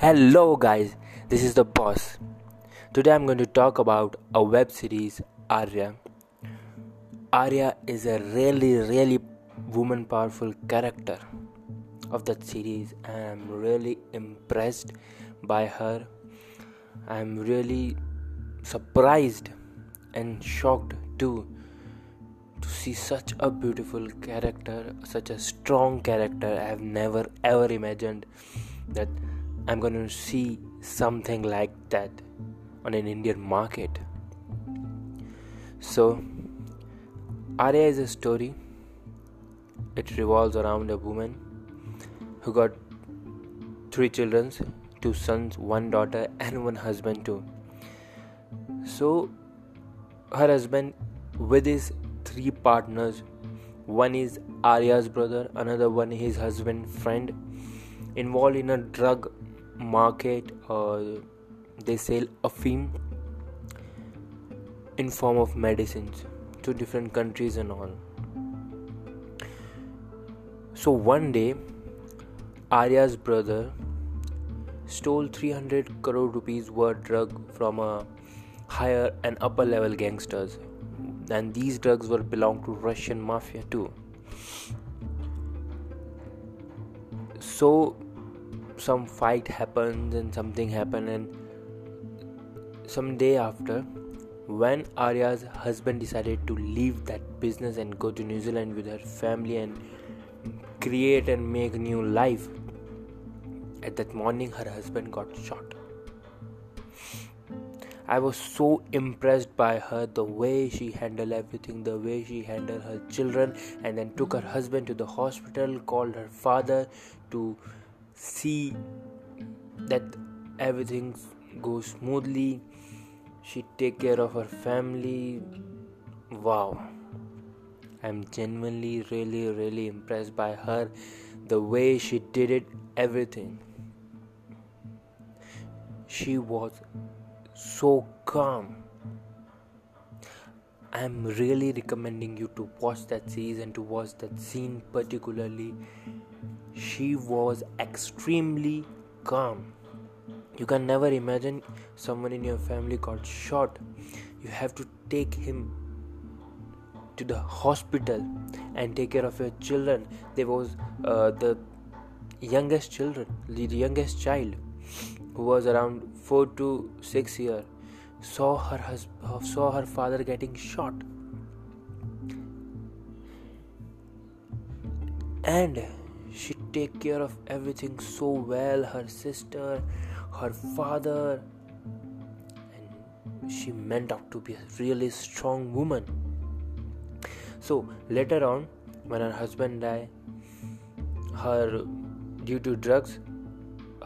Hello, guys, this is the boss. Today I'm going to talk about a web series, Arya. Arya is a really, really woman powerful character of that series. I'm really impressed by her. I'm really surprised and shocked too to see such a beautiful character, such a strong character. I have never ever imagined that I'm going to see something like that on an Indian market. So, Arya is a story. It revolves around a woman who got three children two sons, one daughter, and one husband, too. So, her husband, with his three partners one is Arya's brother, another one his husband friend, involved in a drug market or they sell afim in form of medicines to different countries and all. So one day arya's brother stole 300 crore rupees worth drug from a higher and upper level gangsters. And these drugs were belong to russian mafia too. So some fight happens and something happened and some day after when Arya's husband decided to leave that business and go to New Zealand with her family and create and make new life at that morning her husband got shot. I was so impressed by her, the way she handled everything, the way she handled her children, and then took her husband to the hospital, called her father to see that everything goes smoothly. She take care of her family. Wow. I'm genuinely really really impressed by her the way she did it everything. She was so calm. I'm really recommending you to watch that and to watch that scene particularly she was extremely calm. You can never imagine someone in your family got shot. You have to take him to the hospital and take care of your children. There was uh, the youngest children, the youngest child, who was around four to six years, saw her husband, saw her father getting shot, and she take care of everything so well her sister her father and she meant out to be a really strong woman. So later on when her husband died her due to drugs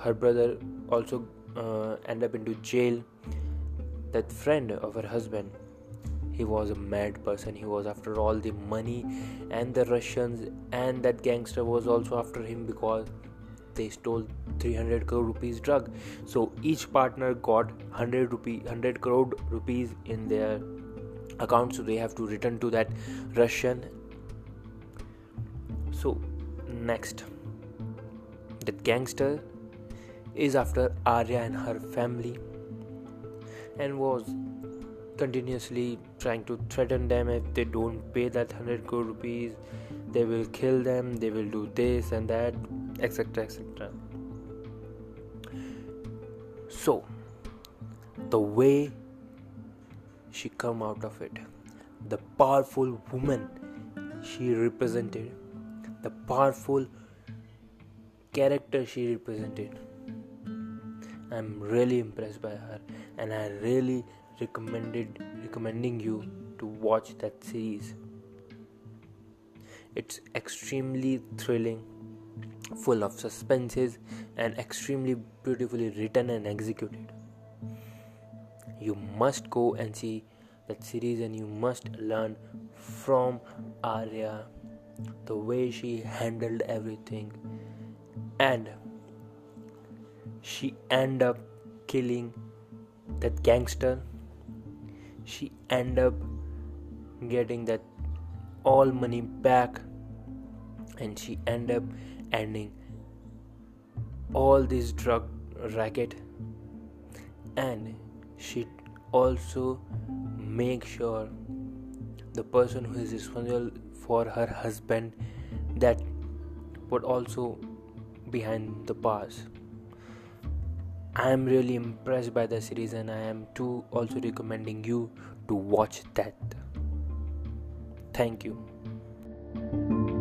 her brother also uh, end up into jail. That friend of her husband he was a mad person. He was after all the money and the russians and that gangster was also after him because they stole 300 crore rupees drug. So each partner got 100 rupee 100 crore rupees in their account. So they have to return to that russian. So next that gangster is after arya and her family and was continuously trying to threaten them. If they don't pay that 100 crore rupees they will kill them they will do this and that etc etc so the way she come out of it the powerful woman she represented the powerful character she represented i'm really impressed by her. And i really recommended recommending you to watch that series. It's extremely thrilling full of suspenses and extremely beautifully written and executed. You must go and see that series and you must learn from Arya the way she handled everything. And she end up killing that gangster she end up getting that all money back. And she end up ending all this drug racket. And she also make sure the person who is responsible for her husband that would also behind the bars i am really impressed by the series and i am too also recommending you to watch that. Thank you